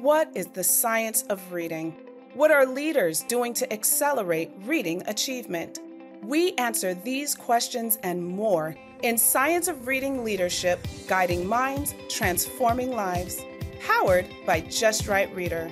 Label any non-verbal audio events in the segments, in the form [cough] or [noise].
What is the science of reading? What are leaders doing to accelerate reading achievement? We answer these questions and more in Science of Reading Leadership Guiding Minds, Transforming Lives. Powered by Just Right Reader.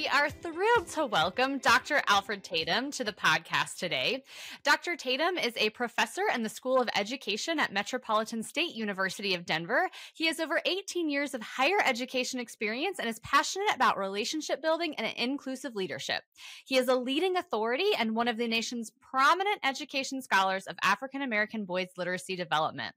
We are thrilled to welcome Dr. Alfred Tatum to the podcast today. Dr. Tatum is a professor in the School of Education at Metropolitan State University of Denver. He has over 18 years of higher education experience and is passionate about relationship building and inclusive leadership. He is a leading authority and one of the nation's prominent education scholars of African American boys' literacy development.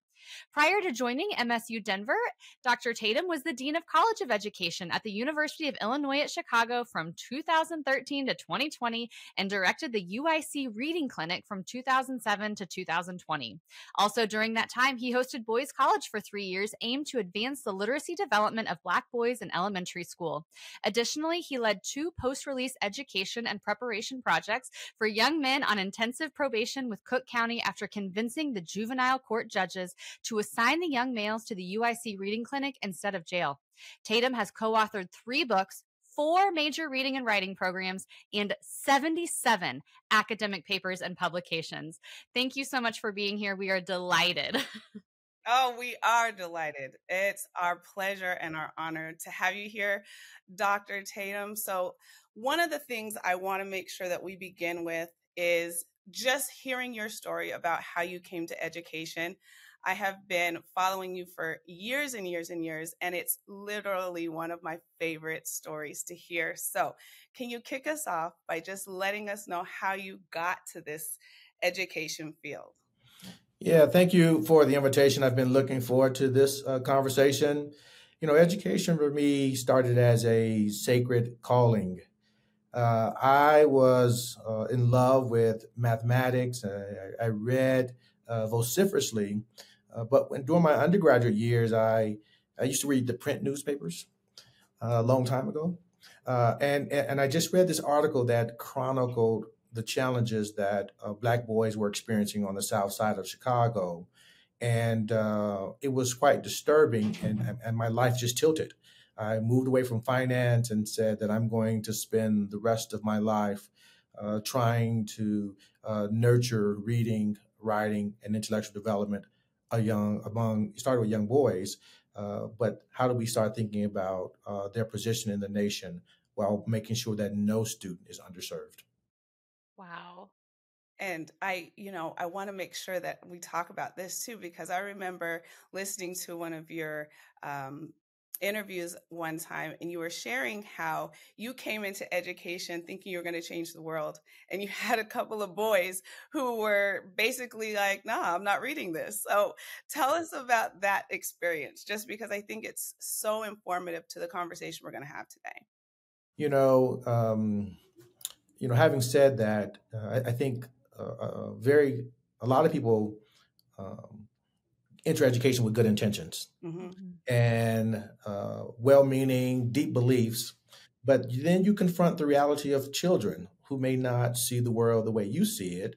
Prior to joining MSU Denver, Dr. Tatum was the Dean of College of Education at the University of Illinois at Chicago from 2013 to 2020 and directed the UIC Reading Clinic from 2007 to 2020. Also, during that time, he hosted Boys College for three years, aimed to advance the literacy development of Black boys in elementary school. Additionally, he led two post release education and preparation projects for young men on intensive probation with Cook County after convincing the juvenile court judges to assign the young males to the UIC Reading Clinic instead of jail. Tatum has co authored three books, four major reading and writing programs, and 77 academic papers and publications. Thank you so much for being here. We are delighted. [laughs] Oh, we are delighted. It's our pleasure and our honor to have you here, Dr. Tatum. So, one of the things I want to make sure that we begin with is just hearing your story about how you came to education. I have been following you for years and years and years, and it's literally one of my favorite stories to hear. So, can you kick us off by just letting us know how you got to this education field? Yeah, thank you for the invitation. I've been looking forward to this uh, conversation. You know, education for me started as a sacred calling. Uh, I was uh, in love with mathematics. I, I read uh, vociferously uh, but when, during my undergraduate years, I I used to read the print newspapers uh, a long time ago, uh, and and I just read this article that chronicled the challenges that uh, Black boys were experiencing on the South Side of Chicago, and uh, it was quite disturbing, and and my life just tilted. I moved away from finance and said that I'm going to spend the rest of my life uh, trying to nurture reading, writing, and intellectual development a young among started with young boys, uh, but how do we start thinking about uh, their position in the nation while making sure that no student is underserved? Wow. And I, you know, I want to make sure that we talk about this too, because I remember listening to one of your um, interviews one time and you were sharing how you came into education thinking you were going to change the world and you [laughs] had a couple of boys who were basically like nah i'm not reading this. So tell us about that experience just because i think it's so informative to the conversation we're going to have today. You know um, you know having said that uh, I, I, think uh, uh, very a lot of people um, enter education with good intentions mm-hmm. and uh, well-meaning, deep beliefs, but then you confront the reality of children who may not see the world the way you see it.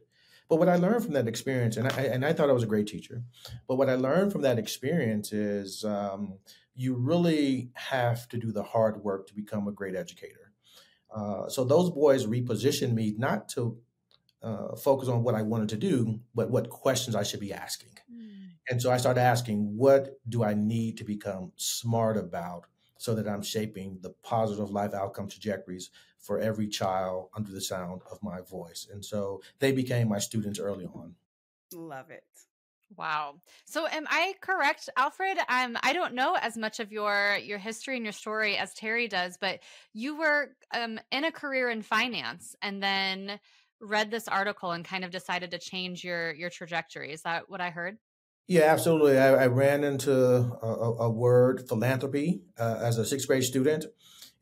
But what I learned from that experience, and I, and I thought I was a great teacher, but what I learned from that experience is um, you really have to do the hard work to become a great educator. Uh, so those boys repositioned me not to uh, focus on what I wanted to do, but what questions I should be asking. And so I started asking, what do I need to become smart about so that I'm shaping the positive life outcome trajectories for every child under the sound of my voice? And so they became my students early on. Love it. Wow. So am I correct, Alfred? Um, I don't know as much of your your history and your story as Terri does, but you were um, in a career in finance and then read this article and kind of decided to change your your trajectory. Is that what I heard? Yeah, absolutely. I, I ran into a, a word philanthropy uh, as a sixth grade student,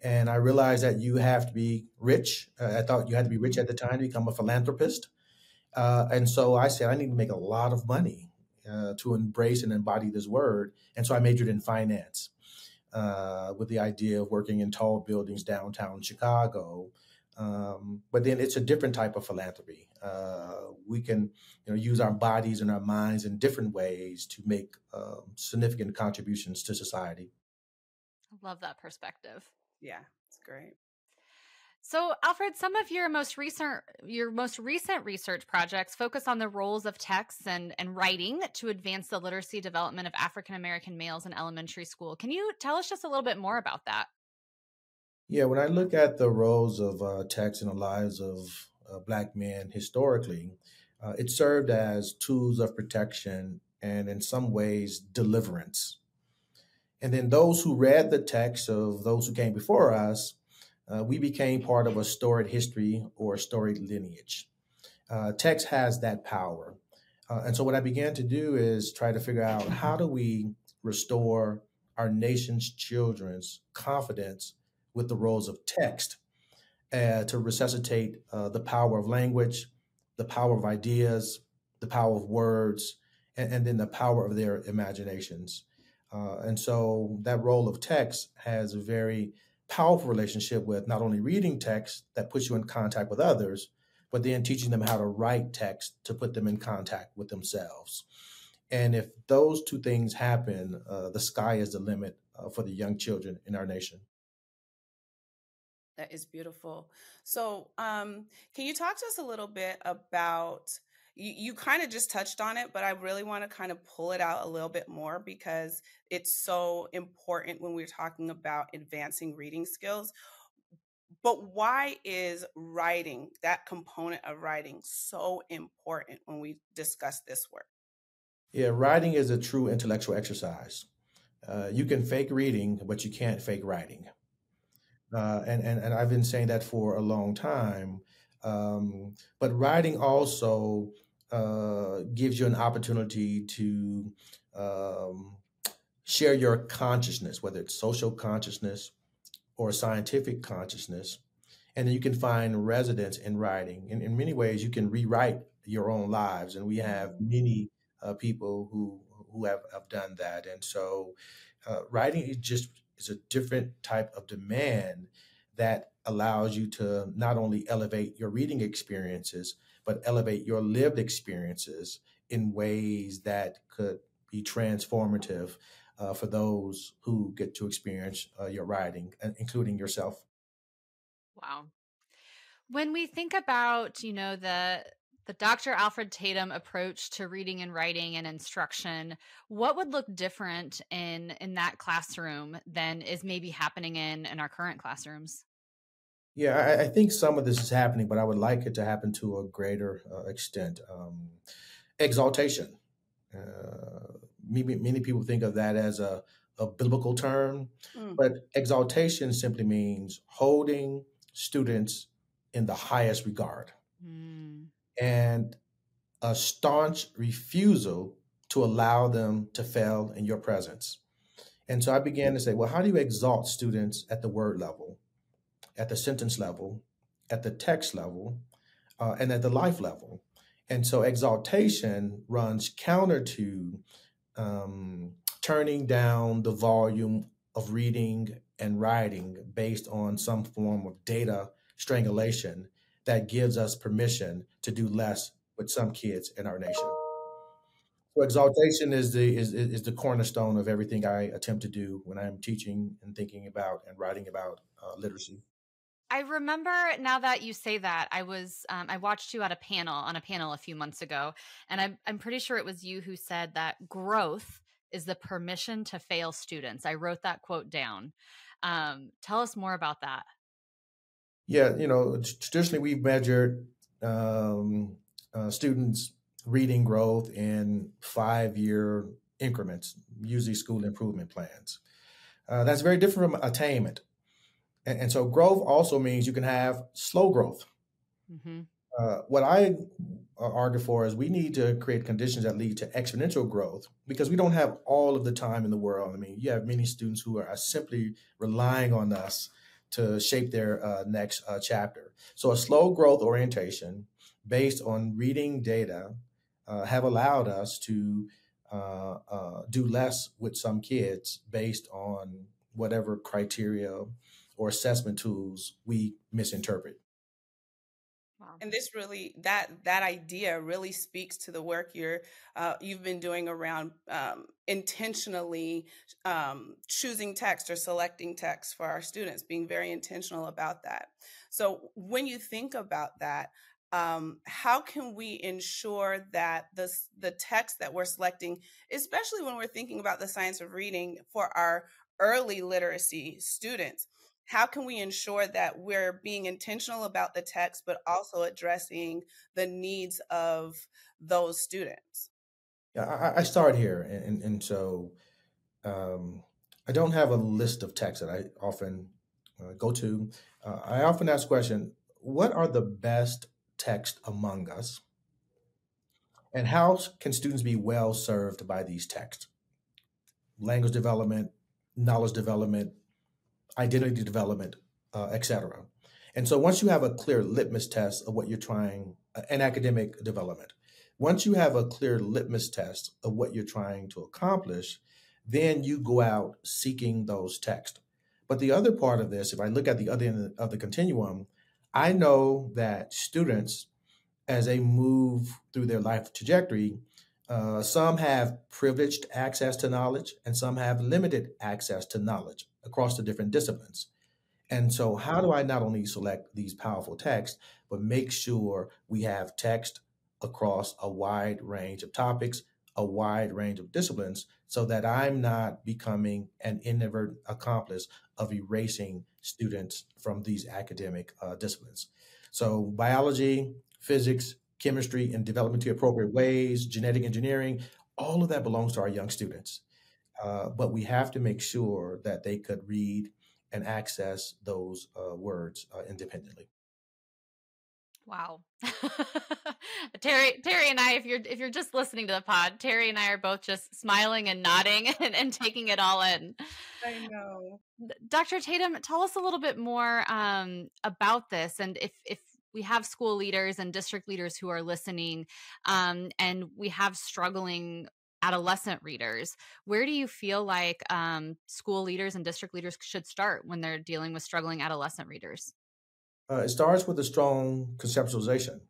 and I realized that you have to be rich. Uh, I thought you had to be rich at the time to become a philanthropist. Uh, and so I said, I need to make a lot of money uh, to embrace and embody this word. And so I majored in finance uh, with the idea of working in tall buildings downtown Chicago Um, but then it's a different type of philanthropy. Uh, we can, you know, use our bodies and our minds in different ways to make uh, significant contributions to society. I love that perspective. Yeah, it's great. So, Alfred, some of your most recent your most recent research projects focus on the roles of texts and, and writing to advance the literacy development of African American males in elementary school. Can you tell us just a little bit more about that? Yeah, when I look at the roles of uh, text in the lives of uh, Black men historically, uh, it served as tools of protection and, in some ways, deliverance. And then those who read the text of those who came before us uh, we became part of a storied history or a storied lineage. Uh, text has that power. Uh, and so what I began to do is try to figure out how do we restore our nation's children's confidence with the roles of text uh, to resuscitate uh, the power of language, the power of ideas, the power of words, and, and then the power of their imaginations. Uh, and so that role of text has a very powerful relationship with not only reading text that puts you in contact with others, but then teaching them how to write text to put them in contact with themselves. And if those two things happen, uh, the sky is the limit uh, for the young children in our nation. That is beautiful. So, um, can you talk to us a little bit about you, you kind of just touched on it, but I really want to kind of pull it out a little bit more because it's so important when we're talking about advancing reading skills. But why is writing, that component of writing, so important when we discuss this work? Yeah, writing is a true intellectual exercise. Uh, you can fake reading, but you can't fake writing. Uh, and, and, and I've been saying that for a long time. Um, but writing also uh, gives you an opportunity to um, share your consciousness, whether it's social consciousness or scientific consciousness. And then you can find resonance in writing. In, in many ways, you can rewrite your own lives. And we have many uh, people who, who have, have done that. And so uh, writing is just is a different type of demand that allows you to not only elevate your reading experiences, but elevate your lived experiences in ways that could be transformative uh, for those who get to experience uh, your writing, including yourself. Wow. When we think about, you know, the the Dr. Alfred Tatum approach to reading and writing and instruction, what would look different in in that classroom than is maybe happening in in our current classrooms? Yeah, I, I, think some of this is happening, but I would like it to happen to a greater uh, extent. Um, exaltation. Uh, maybe many people think of that as a, a biblical term, mm. but exaltation simply means holding students in the highest regard mm. And a staunch refusal to allow them to fail in your presence. And so I began to say, well, how do you exalt students at the word level? at the sentence level, at the text level, uh, and at the life level. And so exaltation runs counter to um, turning down the volume of reading and writing based on some form of data strangulation that gives us permission to do less with some kids in our nation. So exaltation is the is, is the cornerstone of everything I attempt to do when I'm teaching and thinking about and writing about uh, literacy. I remember now that you say that I was um, I watched you at a panel on a panel a few months ago, and I'm I'm pretty sure it was you who said that growth is the permission to fail students. I wrote that quote down. Um, tell us more about that. Yeah, you know, traditionally we've measured um, uh, students' reading growth in five-year increments, usually school improvement plans. Uh, that's very different from attainment. And, and so growth also means you can have slow growth. Mm-hmm. Uh, what I uh, argue for is we need to create conditions that lead to exponential growth because we don't have all of the time in the world. I mean, you have many students who are simply relying on us to shape their uh, next uh, chapter. So, a slow growth orientation based on reading data uh, have allowed us to uh, do less with some kids based on whatever criteria or assessment tools we misinterpret. And this really that that idea really speaks to the work you're uh, you've been doing around um, intentionally um, choosing text or selecting text for our students, being very intentional about that. So when you think about that, um, how can we ensure that the the text that we're selecting, especially when we're thinking about the science of reading for our early literacy students, how can we ensure that we're being intentional about the text, but also addressing the needs of those students? Yeah, I, I start here, and, and so um, I don't have a list of texts that I often uh, go to. Uh, I often ask the question, what are the best texts among us? And how can students be well served by these texts? Language development, knowledge development, identity development, uh, etc. And so once you have a clear litmus test of what you're trying, uh, academic development, once you have a clear litmus test of what you're trying to accomplish, then you go out seeking those texts. But the other part of this, if I look at the other end of the continuum, I know that students, as they move through their life trajectory, uh, some have privileged access to knowledge and some have limited access to knowledge across the different disciplines. And so, how do I not only select these powerful texts, but make sure we have text across a wide range of topics, a wide range of disciplines, so that I'm not becoming an inadvertent accomplice of erasing students from these academic uh, disciplines. So, biology, physics, chemistry, and development to appropriate ways, genetic engineering, all of that belongs to our young students. Uh, but we have to make sure that they could read and access those uh, words uh, independently. Wow. [laughs] Terri Terri and I if you're if you're just listening to the pod, Terri and I are both just smiling and nodding [laughs] and, and taking it all in. I know. Dr. Tatum, tell us a little bit more um, about this and if if we have school leaders and district leaders who are listening um, and we have struggling adolescent readers. Where do you feel like um, school leaders and district leaders should start when they're dealing with struggling adolescent readers? Uh, it starts with a strong conceptualization.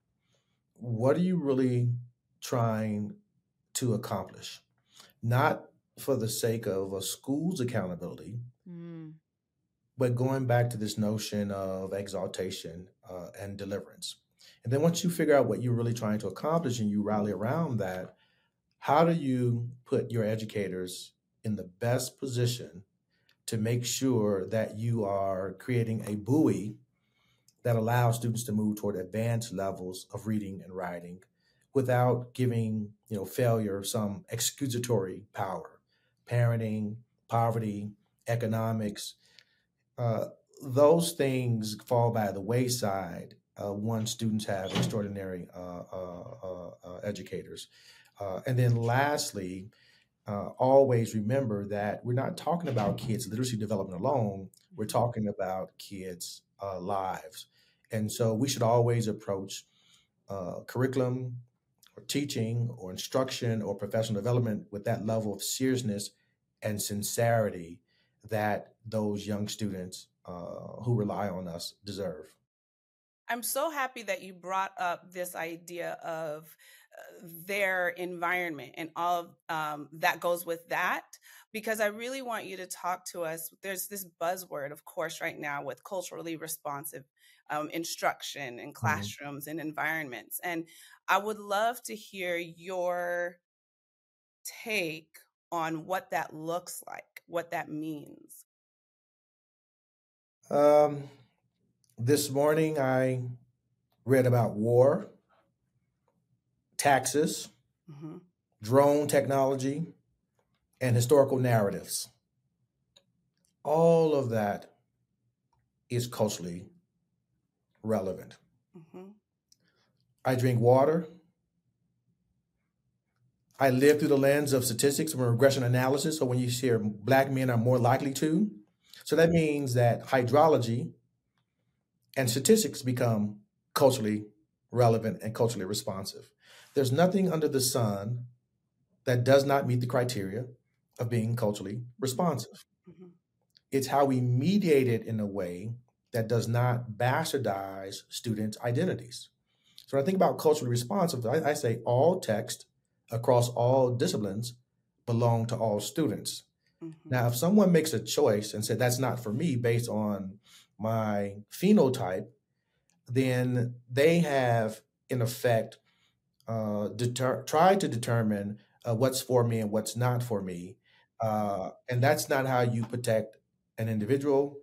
What are you really trying to accomplish? Not for the sake of a school's accountability mm. But going back to this notion of exaltation uh, and deliverance. And then once you figure out what you're really trying to accomplish and you rally around that how do you put your educators in the best position to make sure that you are creating a buoy that allows students to move toward advanced levels of reading and writing without giving you know failure some excusatory power? Parenting poverty economics uh, those things fall by the wayside uh, once students have extraordinary uh, uh, educators and then lastly, always remember that we're not talking about kids' literacy development alone. We're talking about kids' lives. And so we should always approach curriculum or teaching or instruction or professional development with that level of seriousness and sincerity that those young students uh, who rely on us deserve. I'm so happy that you brought up this idea of their environment and all um, that goes with that because i really want you to talk to us there's this buzzword of course right now with culturally responsive um, instruction in mm-hmm. classrooms mm-hmm. and environments and i would love to hear your take on what that looks like what that means um, this morning i read about war taxes, mm-hmm. drone technology, and historical narratives. All of that is culturally relevant. Mm-hmm. I drink water. I live through the lens of statistics and regression analysis. So when you hear black men are more likely to, so that means that hydrology and statistics become culturally relevant and culturally responsive. There's nothing under the sun that does not meet the criteria of being culturally responsive. Mm-hmm. It's how we mediate it in a way that does not bastardize students' identities. So when I think about culturally responsive, I, I say all text across all disciplines belong to all students. Mm-hmm. Now, if someone makes a choice and said that's not for me based on my phenotype, then they have, in effect, uh, deter- tried to determine uh, what's for me and what's not for me. Uh, and that's not how you protect an individual,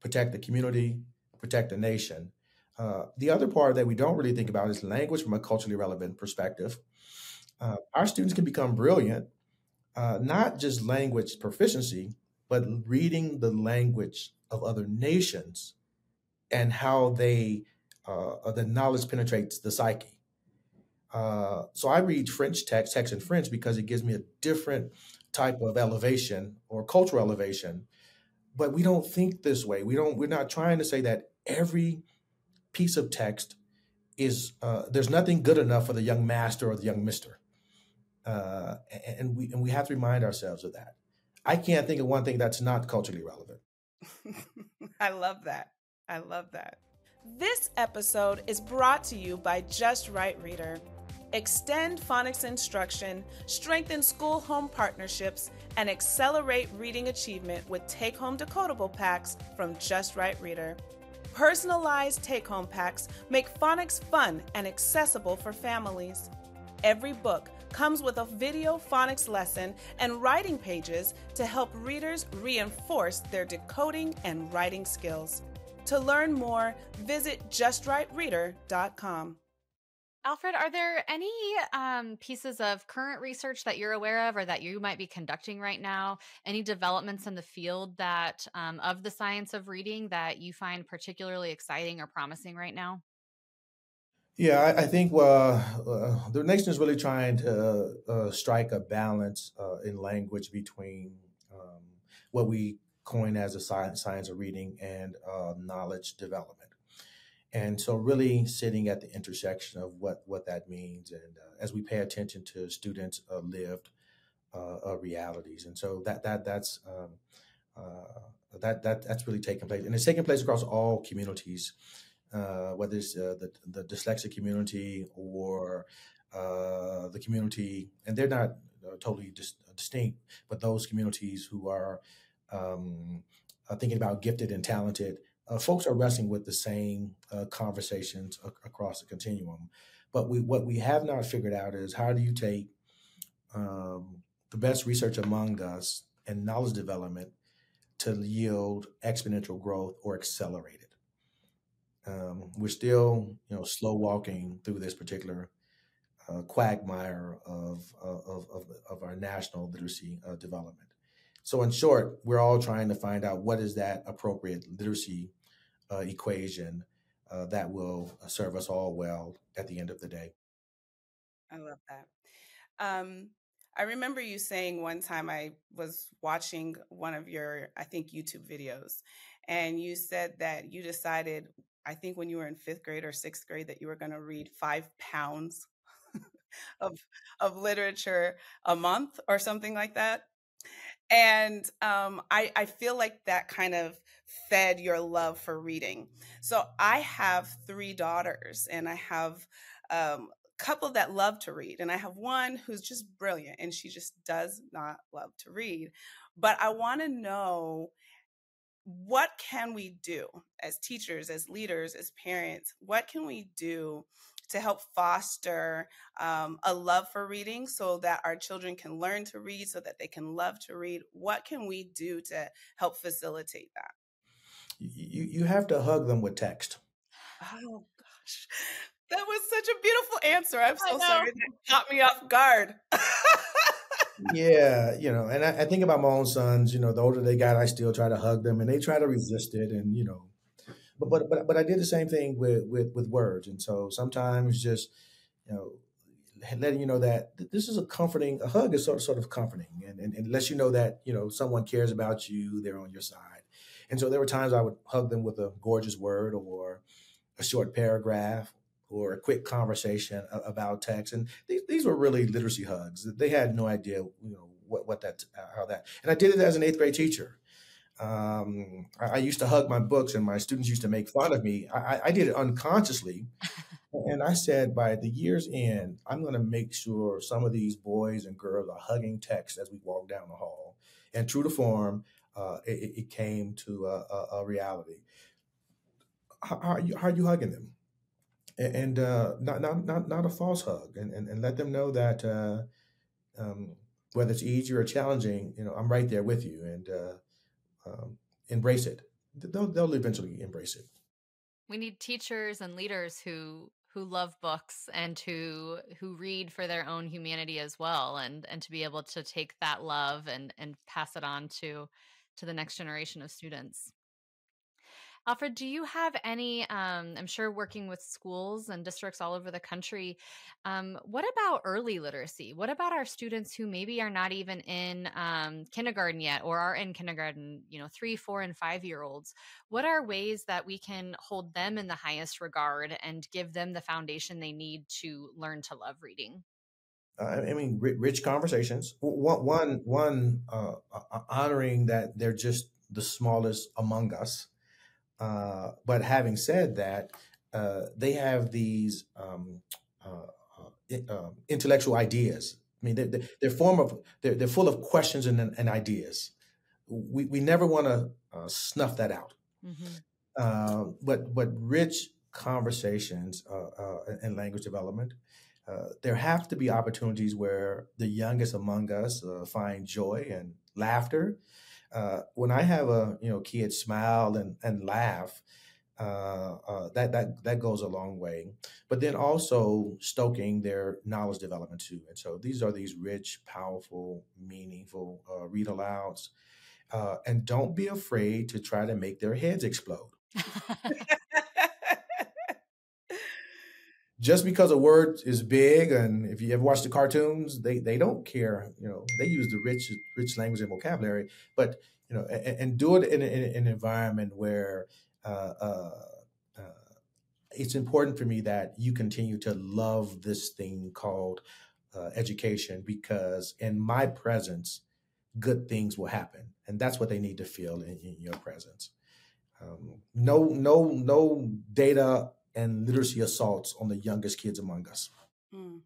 protect the community, protect the nation. Uh, the other part that we don't really think about is language from a culturally relevant perspective. Uh, our students can become brilliant, uh, not just language proficiency, but reading the language of other nations and how they uh, the knowledge penetrates the psyche. Uh, so I read French text, text in French, because it gives me a different type of elevation or cultural elevation. But we don't think this way. We don't. We're not trying to say that every piece of text is uh, there's nothing good enough for the young master or the young mister, uh, and we and we have to remind ourselves of that. I can't think of one thing that's not culturally relevant. [laughs] I love that. I love that. This episode is brought to you by Just Right Reader. Extend phonics instruction, strengthen school home partnerships, and accelerate reading achievement with take home decodable packs from Just Right Reader. Personalized take home packs make phonics fun and accessible for families. Every book comes with a video phonics lesson and writing pages to help readers reinforce their decoding and writing skills. To learn more, visit justrightreader.com. Alfred, are there any um, pieces of current research that you're aware of or that you might be conducting right now? Any developments in the field that um, of the science of reading that you find particularly exciting or promising right now? Yeah, I, I think uh, uh, the nation is really trying to uh, strike a balance uh, in language between um, what we coin as a science, science of reading and uh, knowledge development. And so, really sitting at the intersection of what what that means, and uh, as we pay attention to students' uh, lived uh, realities, and so that that that's um, uh, that that that's really taking place, and it's taking place across all communities, uh, whether it's the the dyslexic community or the community, and they're not totally dis- distinct, but those communities who are um, uh, thinking about gifted and talented, uh, folks are wrestling with the same uh, conversations ac- across the continuum. But we, what we have not figured out is how do you take um, the best research among us and knowledge development to yield exponential growth or accelerate it. Um, we're still, you know, slow walking through this particular uh, quagmire of, of, of, of, our national literacy uh, development. So, in short, we're all trying to find out what is that appropriate literacy uh, equation uh, that will serve us all well at the end of the day. I love that. Um, I remember you saying one time I was watching one of your, I think, YouTube videos, and you said that you decided, I think when you were in fifth grade or sixth grade, that you were going to read five pounds [laughs] of of literature a month or something like that and um, I, I feel like that kind of fed your love for reading. So I have three daughters, and I have um, a couple that love to read, and I have one who's just brilliant, and she just does not love to read. But I want to know what can we do as teachers, as leaders, as parents? What can we do to help foster um, a love for reading so that our children can learn to read, so that they can love to read? What can we do to help facilitate that? You, you have to hug them with text. Oh, gosh. That was such a beautiful answer. I'm so sorry that caught me off guard. [laughs] yeah, you know, and I, I, think about my own sons. You know, the older they got, I still try to hug them, and they try to resist it, and you know, but but but but I did the same thing with with with words, and so sometimes just you know letting you know that this is a comforting a hug is sort of sort of comforting and, and, and lets you know that you know someone cares about you they're on your side and so there were times i would hug them with a gorgeous word or a short paragraph or a quick conversation about text and these, these were really literacy hugs they had no idea you know what, what that how that and i did it as an eighth grade teacher um, I, I, used to hug my books, and my students used to make fun of me. I, I did it unconsciously, [laughs] And I said, by the year's end, I'm going to make sure some of these boys and girls are hugging text as we walk down the hall. And true to form, uh, it, it, came to a, a, a reality. How, how, are you, how, are you, hugging them? And, uh, not, not, not, not a false hug, and, and, and let them know that uh, um, whether it's easy or challenging, you know, I'm right there with you, and uh, um, embrace it. They'll, they'll eventually embrace it. We need teachers and leaders who who love books and who who read for their own humanity as well and and to be able to take that love and and pass it on to to the next generation of students Alfred, do you have any? Um, I'm sure working with schools and districts all over the country. Um, what about early literacy? What about our students who maybe are not even in um, kindergarten yet or are in kindergarten, you know, three, four, and five year olds? What are ways that we can hold them in the highest regard and give them the foundation they need to learn to love reading? Uh, I mean, rich conversations. One, one, one uh, honoring that they're just the smallest among us uh, but having said that, uh, they have these um, uh, uh um, intellectual ideas. I mean, they're, they're form of they're, they're full of questions and, and ideas. We, we never want to uh, snuff that out. Mm-hmm. but but rich conversations and language development. there have to be opportunities where the youngest among us find joy and laughter uh, when I have a you know kid smile and and laugh, uh, uh, that that that goes a long way. But then also stoking their knowledge development too. And so these are these rich, powerful, meaningful uh, read alouds. Uh, and don't be afraid to try to make their heads explode. [laughs] [laughs] just because a word is big, and if you ever watch the cartoons, they they don't care. You know, they use the rich rich language and vocabulary, but you know, and, and do it in, in, an environment where uh, uh, uh, it's important for me that you continue to love this thing called uh, education because in my presence, good things will happen, and that's what they need to feel in, in your presence. Um, no, no, no data and literacy assaults on the youngest kids among us. Mm.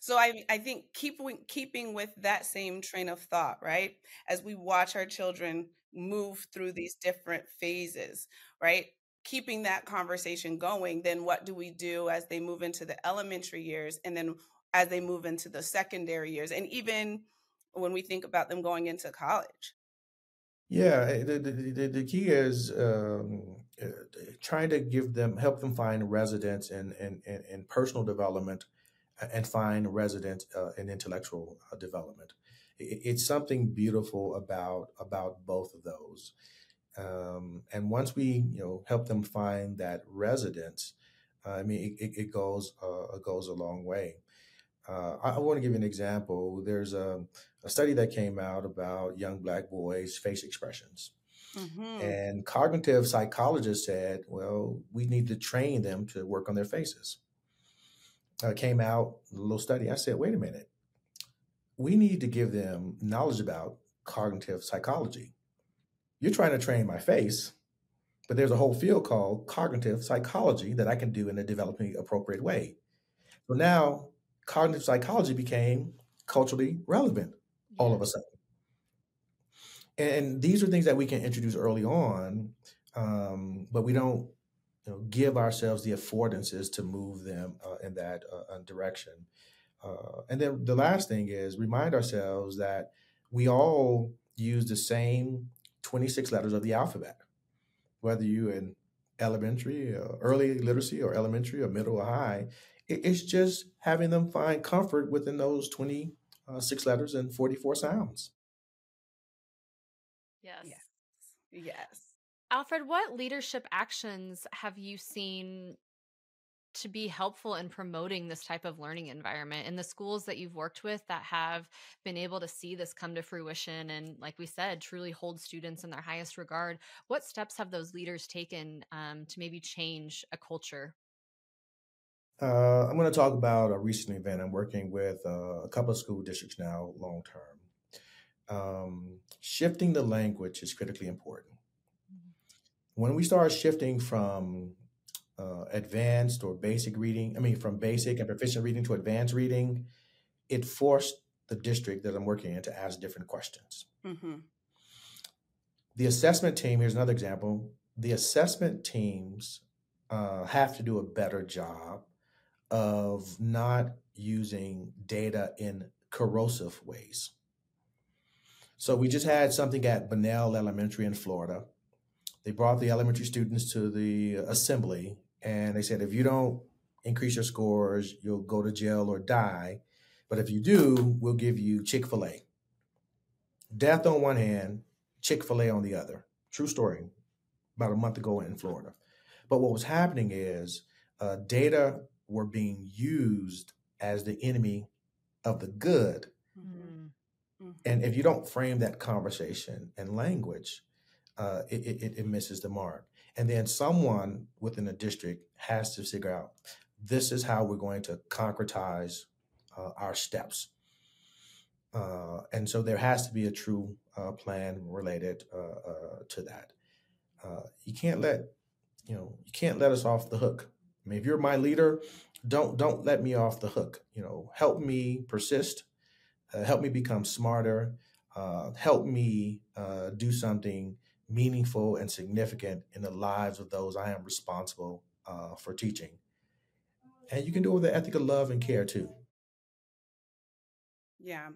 So I I think keeping keeping with that same train of thought, right? As we watch our children move through these different phases, right? Keeping that conversation going, then what do we do as they move into the elementary years and then as they move into the secondary years and even when we think about them going into college? Yeah, eh, the, the, the key is um, uh, trying to give them, help them find residence and, and, and, and personal development and find residence uh, in intellectual uh, development. It's something beautiful about, about both of those. Um, and once we, you know, help them find that residence, uh, I mean, it, it goes, uh, it goes a long way. Uh, I, I want to give you an example. There's a, a study that came out about young black boys' face expressions. Mm-hmm. And cognitive psychologists said, well, we need to train them to work on their faces. Uh, came out, a little study. I said, wait a minute. We need to give them knowledge about cognitive psychology. You're trying to train my face, but there's a whole field called cognitive psychology that I can do in a developing appropriate way. So now cognitive psychology became culturally relevant all of a sudden. And these are things that we can introduce early on, um, but we don't you know, give ourselves the affordances to move them uh, in that uh, uh, direction. Uh, and then the last thing is remind ourselves that we all use the same 26 letters of the alphabet, whether you're in elementary, uh, early literacy, or elementary, or middle, or high. It's just having them find comfort within those 26 uh, letters and 44 sounds. Yes. Yes. Yes. Alfred, what leadership actions have you seen to be helpful in promoting this type of learning environment in the schools that you've worked with that have been able to see this come to fruition and like we said truly hold students in their highest regard what steps have those leaders taken um, to maybe change a culture uh, i'm going to talk about a recent event i'm working with uh, a couple of school districts now long term um, shifting the language is critically important when we start shifting from uh, advanced or basic reading, I mean, from basic and proficient reading to advanced reading, it forced the district that I'm working in to ask different questions. Mm-hmm. The assessment team, here's another example. The assessment teams uh, have to do a better job of not using data in corrosive ways. So we just had something at Bunnell Elementary in Florida. They brought the elementary students to the assembly and they said, if you don't increase your scores, you'll go to jail or die. But if you do, we'll give you Chick fil A. Death on one hand, Chick fil A on the other. True story, about a month ago in Florida. But what was happening is uh, data were being used as the enemy of the good. Mm-hmm. mm-hmm. And if you don't frame that conversation and language, uh, it, it, it misses the mark. And then someone within the district has to figure out this is how we're going to concretize uh, our steps. Uh, and so there has to be a true uh, plan related uh, uh, to that. Uh, you can't let you know you can't let us off the hook. I mean, if you're my leader, don't don't let me off the hook. You know, help me persist, uh, help me become smarter, uh, help me uh, do something meaningful and significant in the lives of those I am responsible uh, for teaching. And you can do it with the ethic of love and care too. Yeah.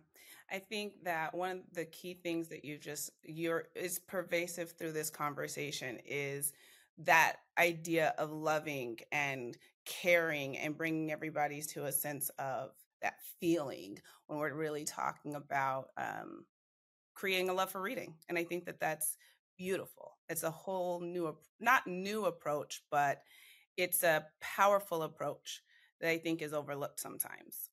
I think that one of the key things that you just you're is pervasive through this conversation is that idea of loving and caring and bringing everybody to a sense of that feeling when we're really talking about um, creating a love for reading. And I think that that's beautiful. It's a whole new, not new approach, but it's a powerful approach that I think is overlooked sometimes.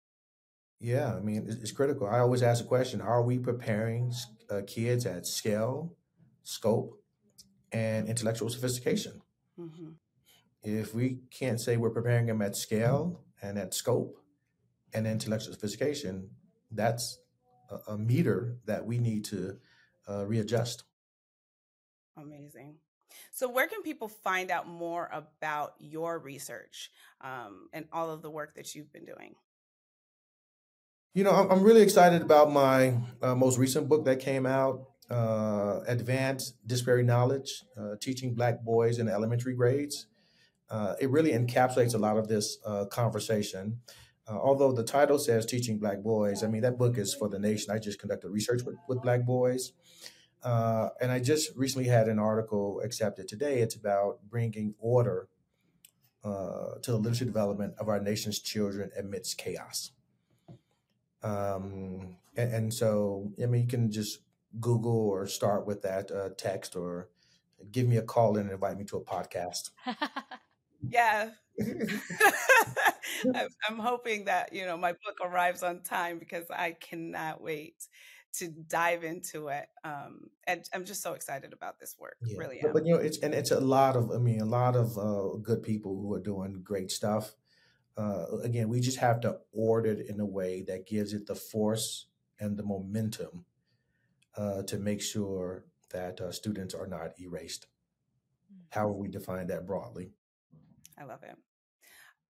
Yeah, I mean, it's, critical. I always ask the question Are we preparing uh, kids at scale, scope, and intellectual sophistication? Mm-hmm. If we can't say we're preparing them at scale and at scope and intellectual sophistication, that's a, a meter that we need to uh, readjust. Amazing. So, where can people find out more about your research um, and all of the work that you've been doing? You know, I'm really excited about my uh, most recent book that came out, uh, Advanced Disparate Knowledge uh, Teaching Black Boys in Elementary Grades. Uh, it really encapsulates a lot of this uh, conversation. Uh, although the title says Teaching Black Boys, I mean, that book is for the nation. I just conducted research with, with Black boys. Uh, and I just recently had an article accepted today. It's about bringing order uh, to the literacy development of our nation's children amidst chaos. Um, and, and, so, I mean, you can just Google or start with that uh, text or give me a call and invite me to a podcast. [laughs] yeah. [laughs] I'm hoping that, you know, my book arrives on time because I cannot wait to dive into it. Um, and I'm just so excited about this work. Yeah. Really, but, but, you know, it's and it's a lot of I mean, a lot of uh, good people who are doing great stuff. Uh, again, we just have to order it in a way that gives it the force and the momentum uh, to make sure that uh, students are not erased. Mm-hmm. However, we define that broadly. I love it.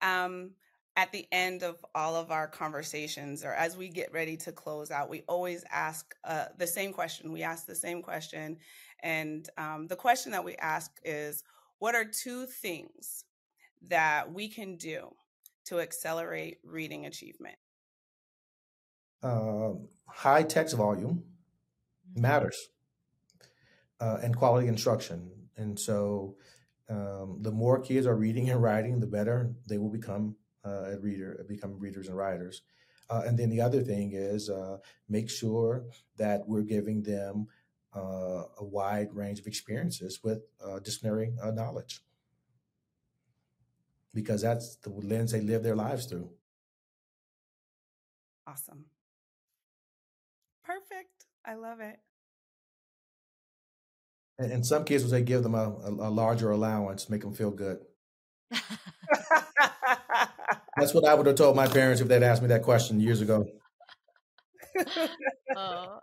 Um, at the end of all of our conversations or as we get ready to close out, we always ask uh, the same question. We ask the same question. And um, the question that we ask is What are two things that we can do to accelerate reading achievement? Uh, high text volume mm-hmm. Matters uh, and quality instruction. And so um, the more kids are reading and writing, the better they will become uh, reader, become readers and writers. Uh, and then the other thing is uh, make sure that we're giving them uh, a wide range of experiences with uh, disciplinary uh, knowledge because that's the lens they live their lives through. Awesome. Perfect. I love it. And, and some cases, will say give them a, a, a larger allowance, make them feel good. That's what I would have told my parents if they'd asked me that question years ago. [laughs] oh,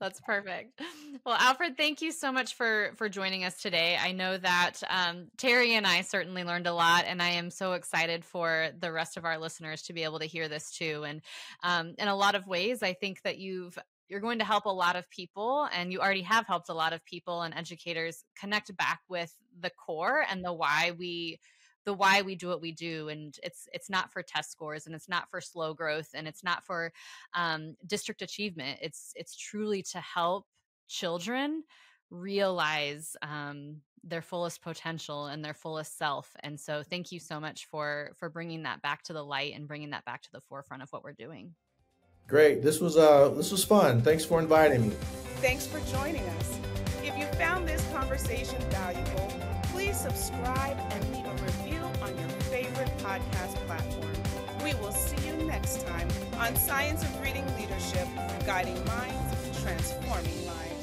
That's perfect. Well, Alfred, thank you so much for for joining us today. I know that um, Terri and I certainly learned a lot, and I am so excited for the rest of our listeners to be able to hear this too. And um, in a lot of ways, I think that you've you're going to help a lot of people and you already have helped a lot of people and educators connect back with the core and the why we the why we do what we do and it's it's not for test scores and it's not for slow growth and it's not for um, district achievement. It's it's truly to help children realize um, their fullest potential and their fullest self and so thank you so much for for bringing that back to the light and bringing that back to the forefront of what we're doing great this was uh this was fun thanks for inviting me thanks for joining us if you found this conversation valuable please subscribe and leave a review on your favorite podcast platform. We will see you next time on Science of Reading Leadership, Guiding Minds, Transforming Lives.